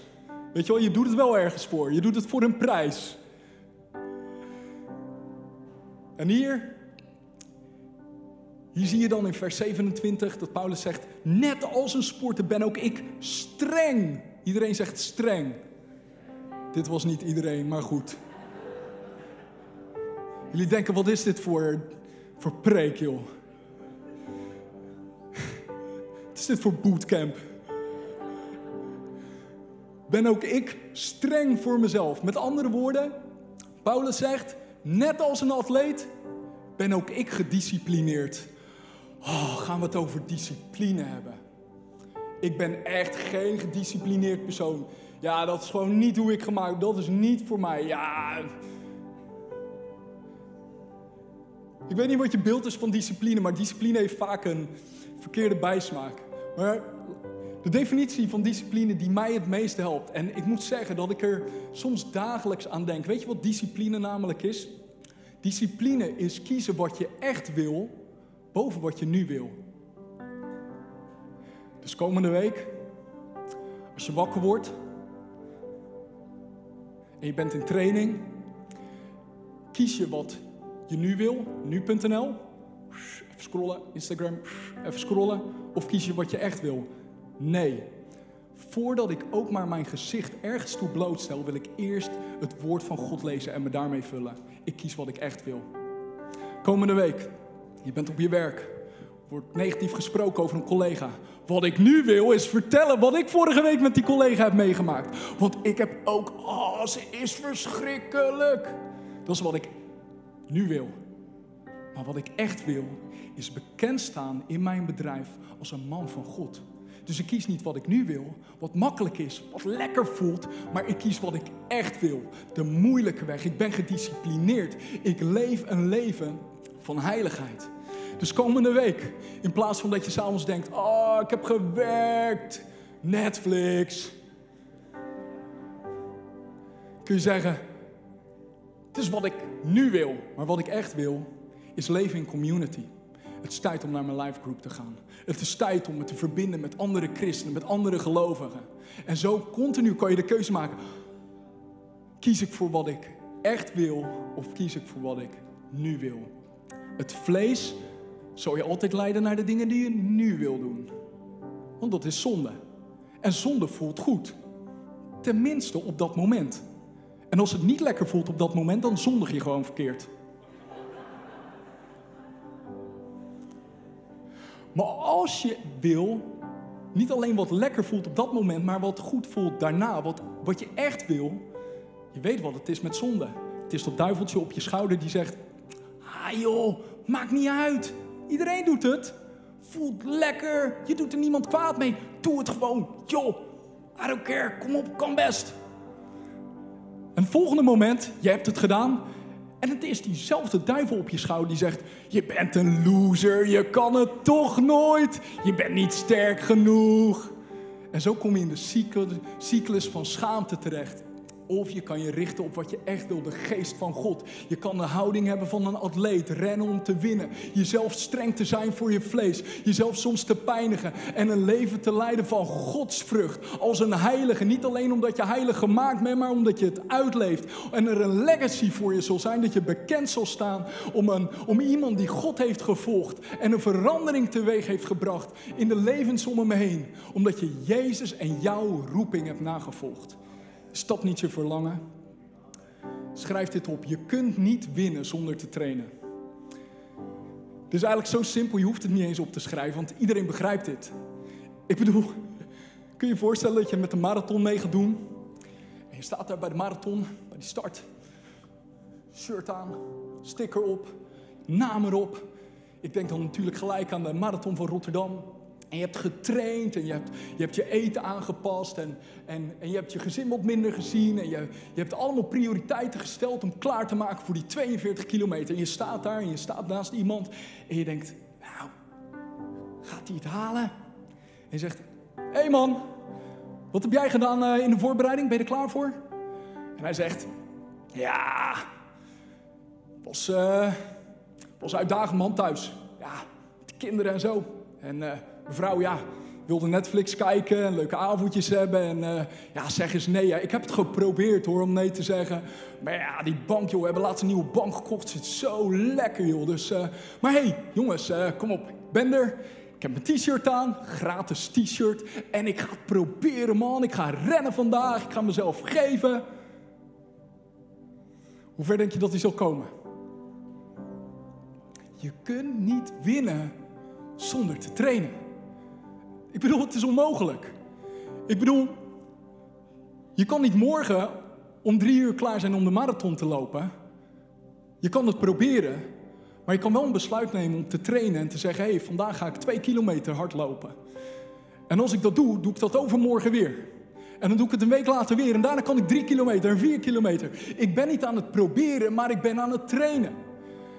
Weet je wel, je doet het wel ergens voor. Je doet het voor een prijs. En hier, hier zie je dan in vers 27 dat Paulus zegt: Net als een sporter ben ook ik streng. Iedereen zegt streng. Dit was niet iedereen, maar goed. Jullie denken: wat is dit voor, voor preek, joh? Wat is dit voor bootcamp? Ben ook ik streng voor mezelf. Met andere woorden, Paulus zegt, net als een atleet, ben ook ik gedisciplineerd. Oh, gaan we het over discipline hebben? Ik ben echt geen gedisciplineerd persoon. Ja, dat is gewoon niet hoe ik gemaakt Dat is niet voor mij. Ja. Ik weet niet wat je beeld is van discipline, maar discipline heeft vaak een verkeerde bijsmaak. Maar de definitie van discipline die mij het meest helpt. En ik moet zeggen dat ik er soms dagelijks aan denk. Weet je wat discipline namelijk is? Discipline is kiezen wat je echt wil boven wat je nu wil. Dus komende week, als je wakker wordt en je bent in training, kies je wat je nu wil, nu.nl. Even scrollen, Instagram, even scrollen. Of kies je wat je echt wil. Nee. Voordat ik ook maar mijn gezicht ergens toe blootstel, wil ik eerst het woord van God lezen en me daarmee vullen. Ik kies wat ik echt wil. Komende week, je bent op je werk, wordt negatief gesproken over een collega. Wat ik nu wil is vertellen wat ik vorige week met die collega heb meegemaakt. Want ik heb ook, oh, ze is verschrikkelijk. Dat is wat ik nu wil. Maar wat ik echt wil, is bekend staan in mijn bedrijf als een man van God. Dus ik kies niet wat ik nu wil, wat makkelijk is, wat lekker voelt, maar ik kies wat ik echt wil. De moeilijke weg. Ik ben gedisciplineerd. Ik leef een leven van heiligheid. Dus komende week, in plaats van dat je s'avonds denkt: Oh, ik heb gewerkt, Netflix. Kun je zeggen: Het is wat ik nu wil, maar wat ik echt wil, is leven in community. Het is tijd om naar mijn life group te gaan. Het is tijd om me te verbinden met andere christenen, met andere gelovigen. En zo continu kan je de keuze maken. Kies ik voor wat ik echt wil of kies ik voor wat ik nu wil? Het vlees zal je altijd leiden naar de dingen die je nu wil doen. Want dat is zonde. En zonde voelt goed. Tenminste op dat moment. En als het niet lekker voelt op dat moment, dan zondig je gewoon verkeerd. Maar als je wil, niet alleen wat lekker voelt op dat moment, maar wat goed voelt daarna, wat, wat je echt wil, je weet wat het is met zonde. Het is dat duiveltje op je schouder die zegt: Ah joh, maakt niet uit. Iedereen doet het. Voelt lekker. Je doet er niemand kwaad mee. Doe het gewoon. Joh, I don't care. Kom op, kan best. En volgende moment, je hebt het gedaan. En het is diezelfde duivel op je schouder die zegt: Je bent een loser, je kan het toch nooit, je bent niet sterk genoeg. En zo kom je in de cyclus van schaamte terecht. Of je kan je richten op wat je echt wil, de geest van God. Je kan de houding hebben van een atleet, rennen om te winnen. Jezelf streng te zijn voor je vlees. Jezelf soms te pijnigen. En een leven te leiden van Gods vrucht. Als een heilige. Niet alleen omdat je heilig gemaakt bent, maar omdat je het uitleeft. En er een legacy voor je zal zijn. Dat je bekend zal staan om, een, om iemand die God heeft gevolgd. En een verandering teweeg heeft gebracht in de levens om hem heen. Omdat je Jezus en jouw roeping hebt nagevolgd. Stop niet je verlangen. Schrijf dit op. Je kunt niet winnen zonder te trainen. Het is eigenlijk zo simpel, je hoeft het niet eens op te schrijven, want iedereen begrijpt dit. Ik bedoel, kun je je voorstellen dat je met de marathon mee gaat doen? En je staat daar bij de marathon, bij die start. Shirt aan, sticker op, naam erop. Ik denk dan natuurlijk gelijk aan de marathon van Rotterdam. En je hebt getraind en je hebt je, hebt je eten aangepast en, en, en je hebt je gezin wat minder gezien. En je, je hebt allemaal prioriteiten gesteld om klaar te maken voor die 42 kilometer. En je staat daar en je staat naast iemand en je denkt, nou, gaat hij het halen? En je zegt, hé hey man, wat heb jij gedaan eh, in de voorbereiding? Ben je er klaar voor? En hij zegt, ja, was, uh, was uitdagend man thuis. Ja, de kinderen en zo. En... Uh, Mevrouw, ja, wilde Netflix kijken, leuke avondjes hebben. En uh, ja, zeg eens nee. Ja. Ik heb het geprobeerd hoor, om nee te zeggen. Maar ja, die bank, joh, we hebben laatst een nieuwe bank gekocht. Zit zo lekker, joh. Dus, uh, maar hey, jongens, uh, kom op. Ben er. Ik heb mijn t-shirt aan, gratis t-shirt. En ik ga het proberen, man. Ik ga rennen vandaag. Ik ga mezelf geven. Hoe ver denk je dat hij zal komen? Je kunt niet winnen zonder te trainen. Ik bedoel, het is onmogelijk. Ik bedoel, je kan niet morgen om drie uur klaar zijn om de marathon te lopen. Je kan het proberen, maar je kan wel een besluit nemen om te trainen en te zeggen: hé, hey, vandaag ga ik twee kilometer hardlopen. En als ik dat doe, doe ik dat overmorgen weer. En dan doe ik het een week later weer. En daarna kan ik drie kilometer en vier kilometer. Ik ben niet aan het proberen, maar ik ben aan het trainen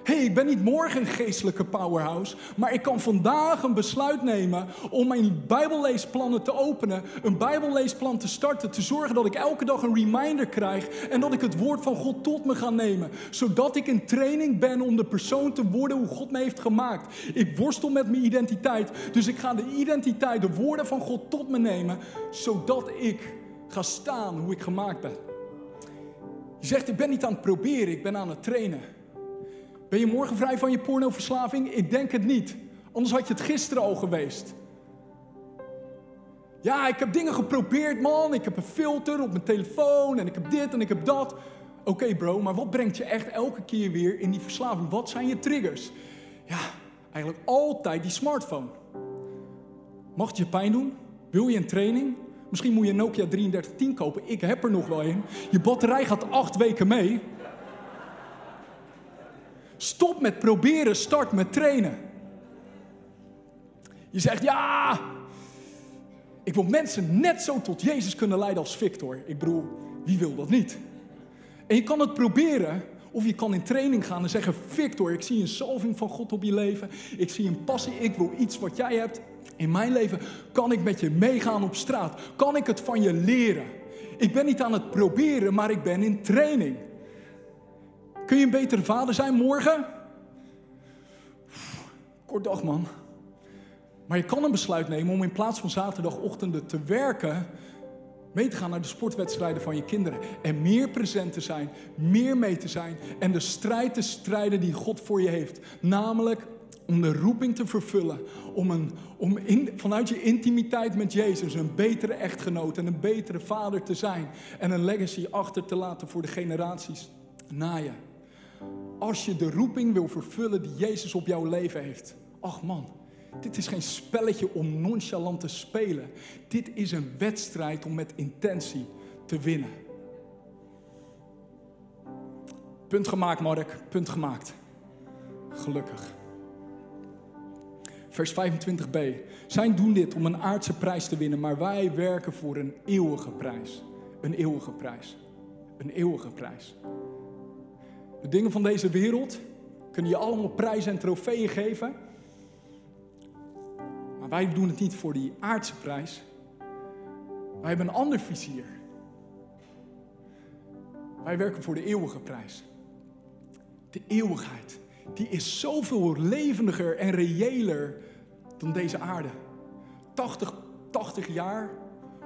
hey, ik ben niet morgen een geestelijke powerhouse, maar ik kan vandaag een besluit nemen om mijn Bijbelleesplannen te openen, een Bijbelleesplan te starten, te zorgen dat ik elke dag een reminder krijg en dat ik het woord van God tot me ga nemen, zodat ik in training ben om de persoon te worden hoe God me heeft gemaakt. Ik worstel met mijn identiteit, dus ik ga de identiteit, de woorden van God tot me nemen, zodat ik ga staan hoe ik gemaakt ben. Je zegt, ik ben niet aan het proberen, ik ben aan het trainen. Ben je morgen vrij van je pornoverslaving? Ik denk het niet. Anders had je het gisteren al geweest. Ja, ik heb dingen geprobeerd, man. Ik heb een filter op mijn telefoon en ik heb dit en ik heb dat. Oké, bro, maar wat brengt je echt elke keer weer in die verslaving? Wat zijn je triggers? Ja, eigenlijk altijd die smartphone. Mag het je pijn doen? Wil je een training? Misschien moet je een Nokia 3310 kopen. Ik heb er nog wel een. Je batterij gaat acht weken mee. Stop met proberen, start met trainen. Je zegt ja, ik wil mensen net zo tot Jezus kunnen leiden als Victor. Ik bedoel, wie wil dat niet? En je kan het proberen, of je kan in training gaan en zeggen: Victor, ik zie een salving van God op je leven. Ik zie een passie. Ik wil iets wat jij hebt in mijn leven. Kan ik met je meegaan op straat? Kan ik het van je leren? Ik ben niet aan het proberen, maar ik ben in training. Kun je een betere vader zijn morgen? Kort dag, man. Maar je kan een besluit nemen om in plaats van zaterdagochtenden te werken, mee te gaan naar de sportwedstrijden van je kinderen. En meer present te zijn, meer mee te zijn en de strijd te strijden die God voor je heeft. Namelijk om de roeping te vervullen, om, een, om in, vanuit je intimiteit met Jezus een betere echtgenoot en een betere vader te zijn. En een legacy achter te laten voor de generaties na je. Als je de roeping wil vervullen die Jezus op jouw leven heeft. Ach man, dit is geen spelletje om nonchalant te spelen. Dit is een wedstrijd om met intentie te winnen. Punt gemaakt, Mark. Punt gemaakt. Gelukkig. Vers 25b. Zij doen dit om een aardse prijs te winnen, maar wij werken voor een eeuwige prijs. Een eeuwige prijs. Een eeuwige prijs. De dingen van deze wereld kunnen je allemaal prijzen en trofeeën geven. Maar wij doen het niet voor die aardse prijs. Wij hebben een ander vizier. Wij werken voor de eeuwige prijs. De eeuwigheid. Die is zoveel levendiger en reëler dan deze aarde. 80, 80 jaar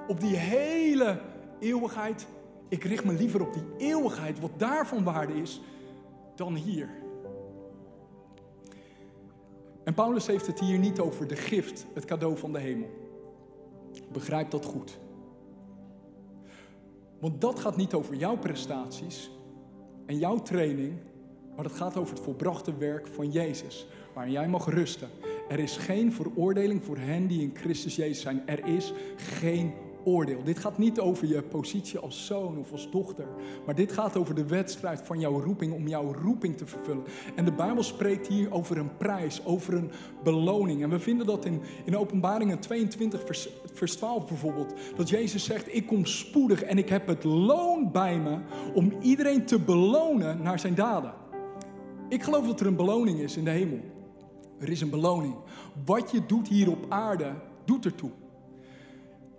op die hele eeuwigheid. Ik richt me liever op die eeuwigheid, wat daarvan waarde is, dan hier. En Paulus heeft het hier niet over de gift, het cadeau van de hemel. Begrijp dat goed. Want dat gaat niet over jouw prestaties en jouw training, maar dat gaat over het volbrachte werk van Jezus, waarin jij mag rusten. Er is geen veroordeling voor hen die in Christus Jezus zijn. Er is geen oordeel. Dit gaat niet over je positie als zoon of als dochter, maar dit gaat over de wedstrijd van jouw roeping om jouw roeping te vervullen. En de Bijbel spreekt hier over een prijs, over een beloning. En we vinden dat in, in Openbaringen 22, vers, vers 12 bijvoorbeeld, dat Jezus zegt: Ik kom spoedig en ik heb het loon bij me om iedereen te belonen naar zijn daden. Ik geloof dat er een beloning is in de hemel. Er is een beloning. Wat je doet hier op aarde, doet ertoe.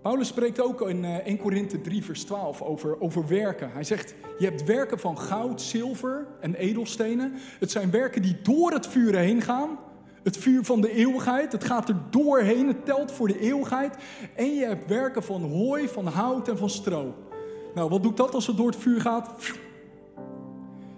Paulus spreekt ook in 1 eh, Korinthe 3, vers 12 over, over werken. Hij zegt, je hebt werken van goud, zilver en edelstenen. Het zijn werken die door het vuur heen gaan. Het vuur van de eeuwigheid. Het gaat er doorheen, het telt voor de eeuwigheid. En je hebt werken van hooi, van hout en van stro. Nou, wat doet dat als het door het vuur gaat?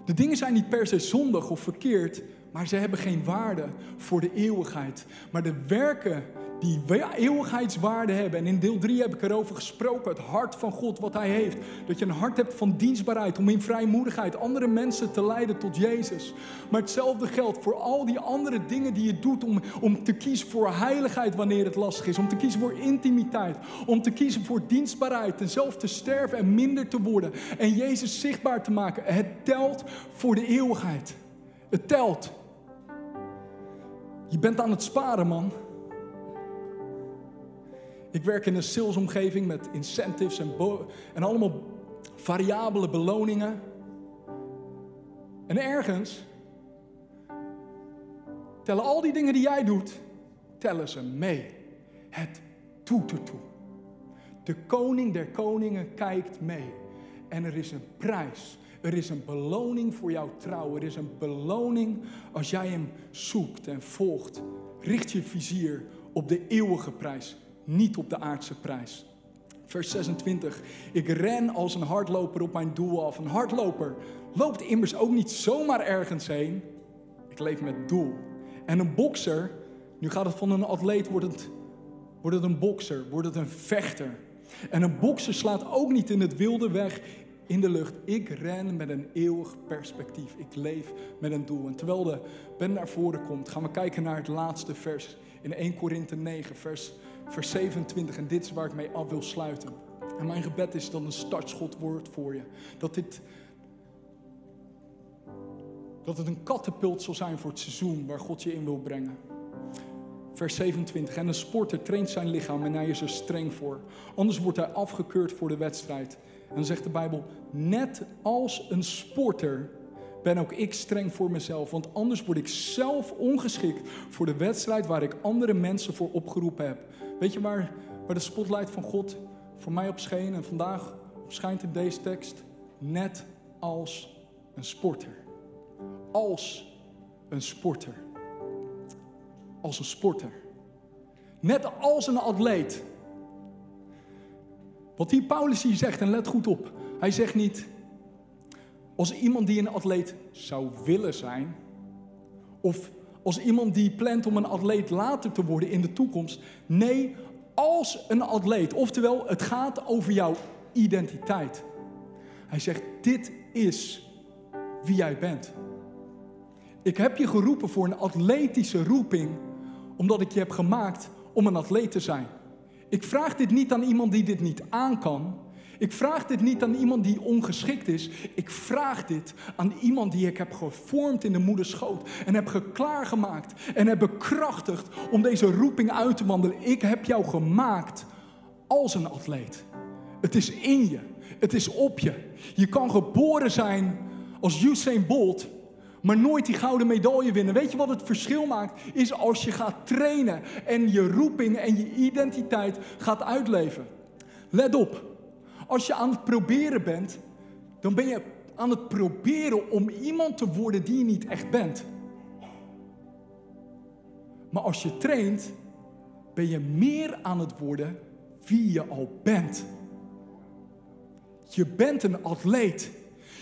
De dingen zijn niet per se zondig of verkeerd, maar ze hebben geen waarde voor de eeuwigheid. Maar de werken die eeuwigheidswaarde hebben. En in deel 3 heb ik erover gesproken, het hart van God, wat Hij heeft. Dat je een hart hebt van dienstbaarheid, om in vrijmoedigheid andere mensen te leiden tot Jezus. Maar hetzelfde geldt voor al die andere dingen die je doet om, om te kiezen voor heiligheid wanneer het lastig is. Om te kiezen voor intimiteit. Om te kiezen voor dienstbaarheid. En zelf te sterven en minder te worden. En Jezus zichtbaar te maken. Het telt voor de eeuwigheid. Het telt. Je bent aan het sparen, man. Ik werk in een salesomgeving met incentives en, en allemaal variabele beloningen. En ergens tellen al die dingen die jij doet, tellen ze mee. Het doet ertoe. De koning der koningen kijkt mee. En er is een prijs. Er is een beloning voor jouw trouw. Er is een beloning als jij hem zoekt en volgt. Richt je vizier op de eeuwige prijs, niet op de aardse prijs. Vers 26. Ik ren als een hardloper op mijn doel af. Een hardloper loopt immers ook niet zomaar ergens heen. Ik leef met doel. En een bokser, nu gaat het van een atleet, wordt het, wordt het een bokser, wordt het een vechter. En een bokser slaat ook niet in het wilde weg in de lucht. Ik ren met een eeuwig perspectief. Ik leef met een doel. En terwijl de ben naar voren komt, gaan we kijken naar het laatste vers in 1 Korinthe 9, vers, vers 27. En dit is waar ik mee af wil sluiten. En mijn gebed is dat een startschot wordt voor je. Dat dit, dat het een kattenpult zal zijn voor het seizoen waar God je in wil brengen. Vers 27. En een sporter traint zijn lichaam en hij is er streng voor. Anders wordt hij afgekeurd voor de wedstrijd. En dan zegt de Bijbel, net als een sporter ben ook ik streng voor mezelf. Want anders word ik zelf ongeschikt voor de wedstrijd waar ik andere mensen voor opgeroepen heb. Weet je waar, waar de spotlight van God voor mij op scheen en vandaag schijnt in deze tekst? Net als een sporter. Als een sporter. Als een sporter. Net als een atleet. Wat hier Paulus hier zegt, en let goed op. Hij zegt niet, als iemand die een atleet zou willen zijn, of als iemand die plant om een atleet later te worden in de toekomst. Nee, als een atleet. Oftewel, het gaat over jouw identiteit. Hij zegt, dit is wie jij bent. Ik heb je geroepen voor een atletische roeping, omdat ik je heb gemaakt om een atleet te zijn. Ik vraag dit niet aan iemand die dit niet aan kan. Ik vraag dit niet aan iemand die ongeschikt is. Ik vraag dit aan iemand die ik heb gevormd in de moederschoot. En heb geklaargemaakt en heb bekrachtigd om deze roeping uit te wandelen. Ik heb jou gemaakt als een atleet. Het is in je. Het is op je. Je kan geboren zijn als Usain Bolt maar nooit die gouden medaille winnen. Weet je wat het verschil maakt? Is als je gaat trainen en je roeping en je identiteit gaat uitleven. Let op, als je aan het proberen bent, dan ben je aan het proberen om iemand te worden die je niet echt bent. Maar als je traint, ben je meer aan het worden wie je al bent. Je bent een atleet.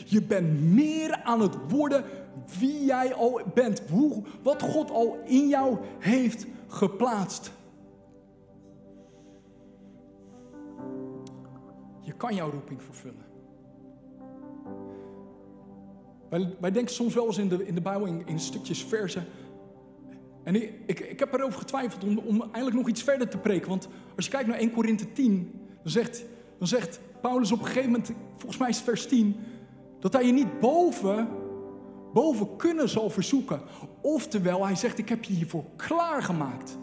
Je bent meer aan het worden wie jij al bent. Hoe, wat God al in jou heeft geplaatst. Je kan jouw roeping vervullen. Wij, wij denken soms wel eens in de, in de Bijbel in, in stukjes versen. En ik, ik, ik, heb erover getwijfeld om, om eigenlijk nog iets verder te preken. Want als je kijkt naar 1 Korinthe 10, dan zegt, dan zegt Paulus op een gegeven moment, volgens mij is het vers 10, dat hij je niet boven, boven kunnen zal verzoeken. Oftewel, hij zegt, ik heb je hiervoor klaargemaakt.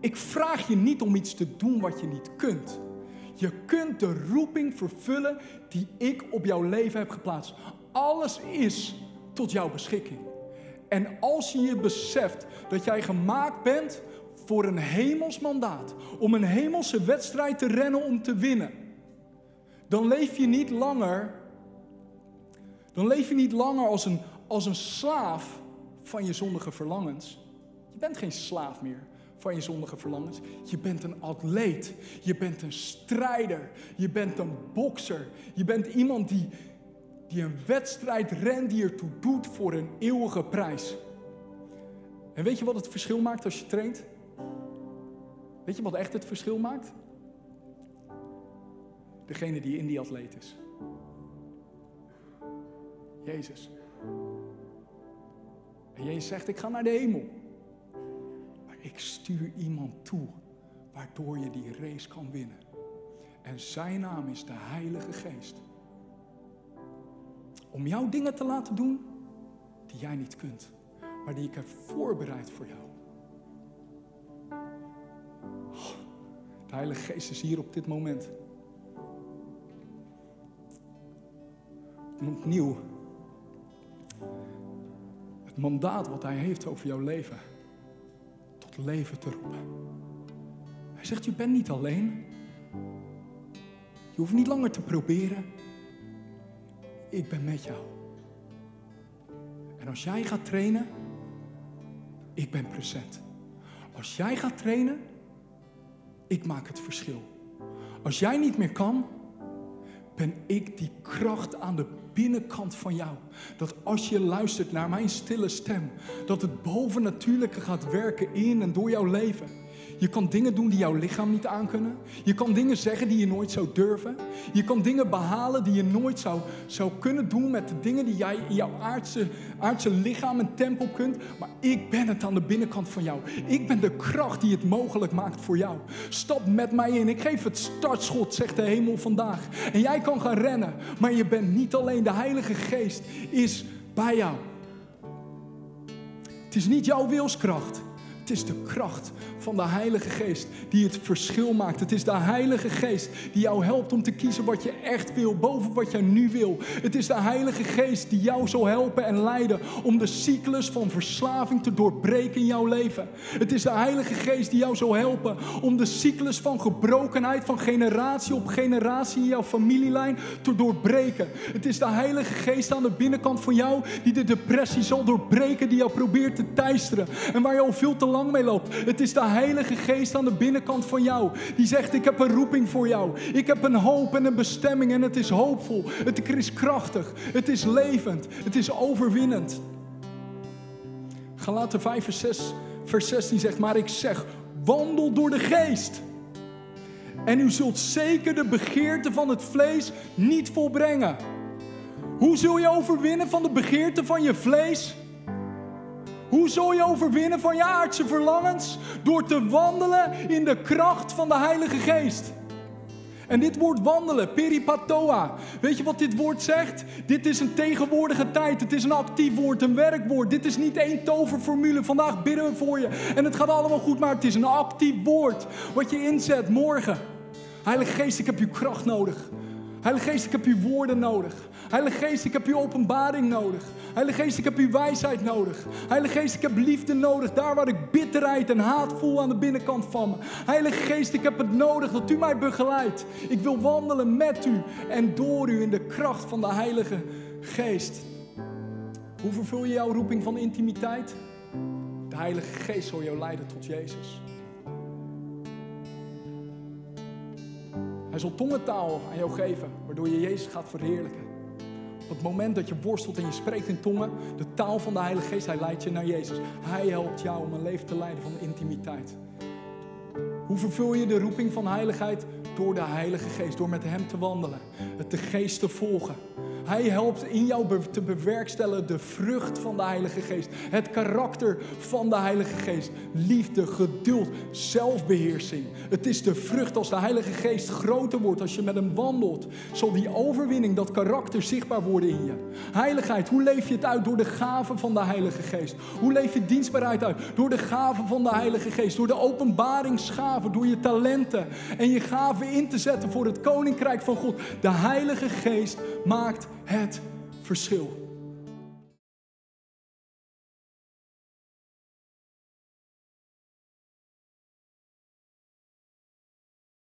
Ik vraag je niet om iets te doen wat je niet kunt. Je kunt de roeping vervullen die ik op jouw leven heb geplaatst. Alles is tot jouw beschikking. En als je je beseft dat jij gemaakt bent voor een hemels mandaat, om een hemelse wedstrijd te rennen om te winnen, dan leef je niet langer, dan leef je niet langer als een, als een slaaf van je zondige verlangens. Je bent geen slaaf meer van je zondige verlangens. Je bent een atleet. Je bent een strijder. Je bent een bokser. Je bent iemand die, die een wedstrijd rent die ertoe doet voor een eeuwige prijs. En weet je wat het verschil maakt als je traint? Weet je wat echt het verschil maakt? Degene die in die atleet is. Jezus. En Jezus zegt, ik ga naar de hemel. Ik stuur iemand toe waardoor je die race kan winnen. En zijn naam is de Heilige Geest. Om jouw dingen te laten doen die jij niet kunt, maar die ik heb voorbereid voor jou. De Heilige Geest is hier op dit moment. Om opnieuw het mandaat wat Hij heeft over jouw leven leven te roepen. Hij zegt, je bent niet alleen. Je hoeft niet langer te proberen. Ik ben met jou. En als jij gaat trainen, ik ben present. Als jij gaat trainen, ik maak het verschil. Als jij niet meer kan, ben ik die kracht aan de binnenkant van jou. Dat als je luistert naar mijn stille stem, dat het bovennatuurlijke gaat werken in en door jouw leven. Je kan dingen doen die jouw lichaam niet aankunnen. Je kan dingen zeggen die je nooit zou durven. Je kan dingen behalen die je nooit zou, zou kunnen doen met de dingen die jij in jouw aardse, aardse lichaam en tempo kunt. Maar ik ben het aan de binnenkant van jou. Ik ben de kracht die het mogelijk maakt voor jou. Stap met mij in. Ik geef het startschot, zegt de hemel vandaag. En jij kan gaan rennen. Maar je bent niet alleen. De Heilige Geest is bij jou. Het is niet jouw wilskracht. Het is de kracht van de Heilige Geest die het verschil maakt. Het is de Heilige Geest die jou helpt om te kiezen wat je echt wil, boven wat je nu wil. Het is de Heilige Geest die jou zal helpen en leiden om de cyclus van verslaving te doorbreken in jouw leven. Het is de Heilige Geest die jou zal helpen om de cyclus van gebrokenheid van generatie op generatie in jouw familielijn te doorbreken. Het is de Heilige Geest aan de binnenkant van jou die de depressie zal doorbreken, die jou probeert te teisteren en waar je al veel te lang mee loopt. Het is de Heilige Geest aan de binnenkant van jou. Die zegt, ik heb een roeping voor jou. Ik heb een hoop en een bestemming en het is hoopvol. Het is krachtig. Het is levend. Het is overwinnend. Galaten 5 vers 6, vers 16 zegt, maar ik zeg, wandel door de geest. En u zult zeker de begeerte van het vlees niet volbrengen. Hoe zul je overwinnen van de begeerte van je vlees? Hoe zul je overwinnen van je aardse verlangens? Door te wandelen in de kracht van de Heilige Geest. En dit woord wandelen, peripatoa. Weet je wat dit woord zegt? Dit is een tegenwoordige tijd. Het is een actief woord, een werkwoord. Dit is niet één toverformule. Vandaag bidden we voor je en het gaat allemaal goed, maar het is een actief woord. Wat je inzet morgen. Heilige Geest, ik heb uw kracht nodig. Heilige Geest, ik heb uw woorden nodig. Heilige Geest, ik heb uw openbaring nodig. Heilige Geest, ik heb uw wijsheid nodig. Heilige Geest, ik heb liefde nodig. Daar waar ik bitterheid en haat voel aan de binnenkant van me. Heilige Geest, ik heb het nodig dat u mij begeleidt. Ik wil wandelen met u en door u in de kracht van de Heilige Geest. Hoe vervul je jouw roeping van intimiteit? De Heilige Geest zal jou leiden tot Jezus. Hij zal tongentaal aan jou geven, waardoor je Jezus gaat verheerlijken. Op het moment dat je worstelt en je spreekt in tongen, de taal van de Heilige Geest, hij leidt je naar Jezus. Hij helpt jou om een leven te leiden van intimiteit. Hoe vervul je de roeping van heiligheid? Door de Heilige Geest, door met Hem te wandelen, het de Geest te volgen. Hij helpt in jou te bewerkstelligen de vrucht van de Heilige Geest. Het karakter van de Heilige Geest. Liefde, geduld, zelfbeheersing. Het is de vrucht als de Heilige Geest groter wordt, als je met hem wandelt. Zal die overwinning, dat karakter zichtbaar worden in je. Heiligheid, hoe leef je het uit? Door de gaven van de Heilige Geest. Hoe leef je dienstbaarheid uit? Door de gaven van de Heilige Geest. Door de openbaringsgaven, door je talenten en je gaven in te zetten voor het Koninkrijk van God. De Heilige Geest maakt het verschil.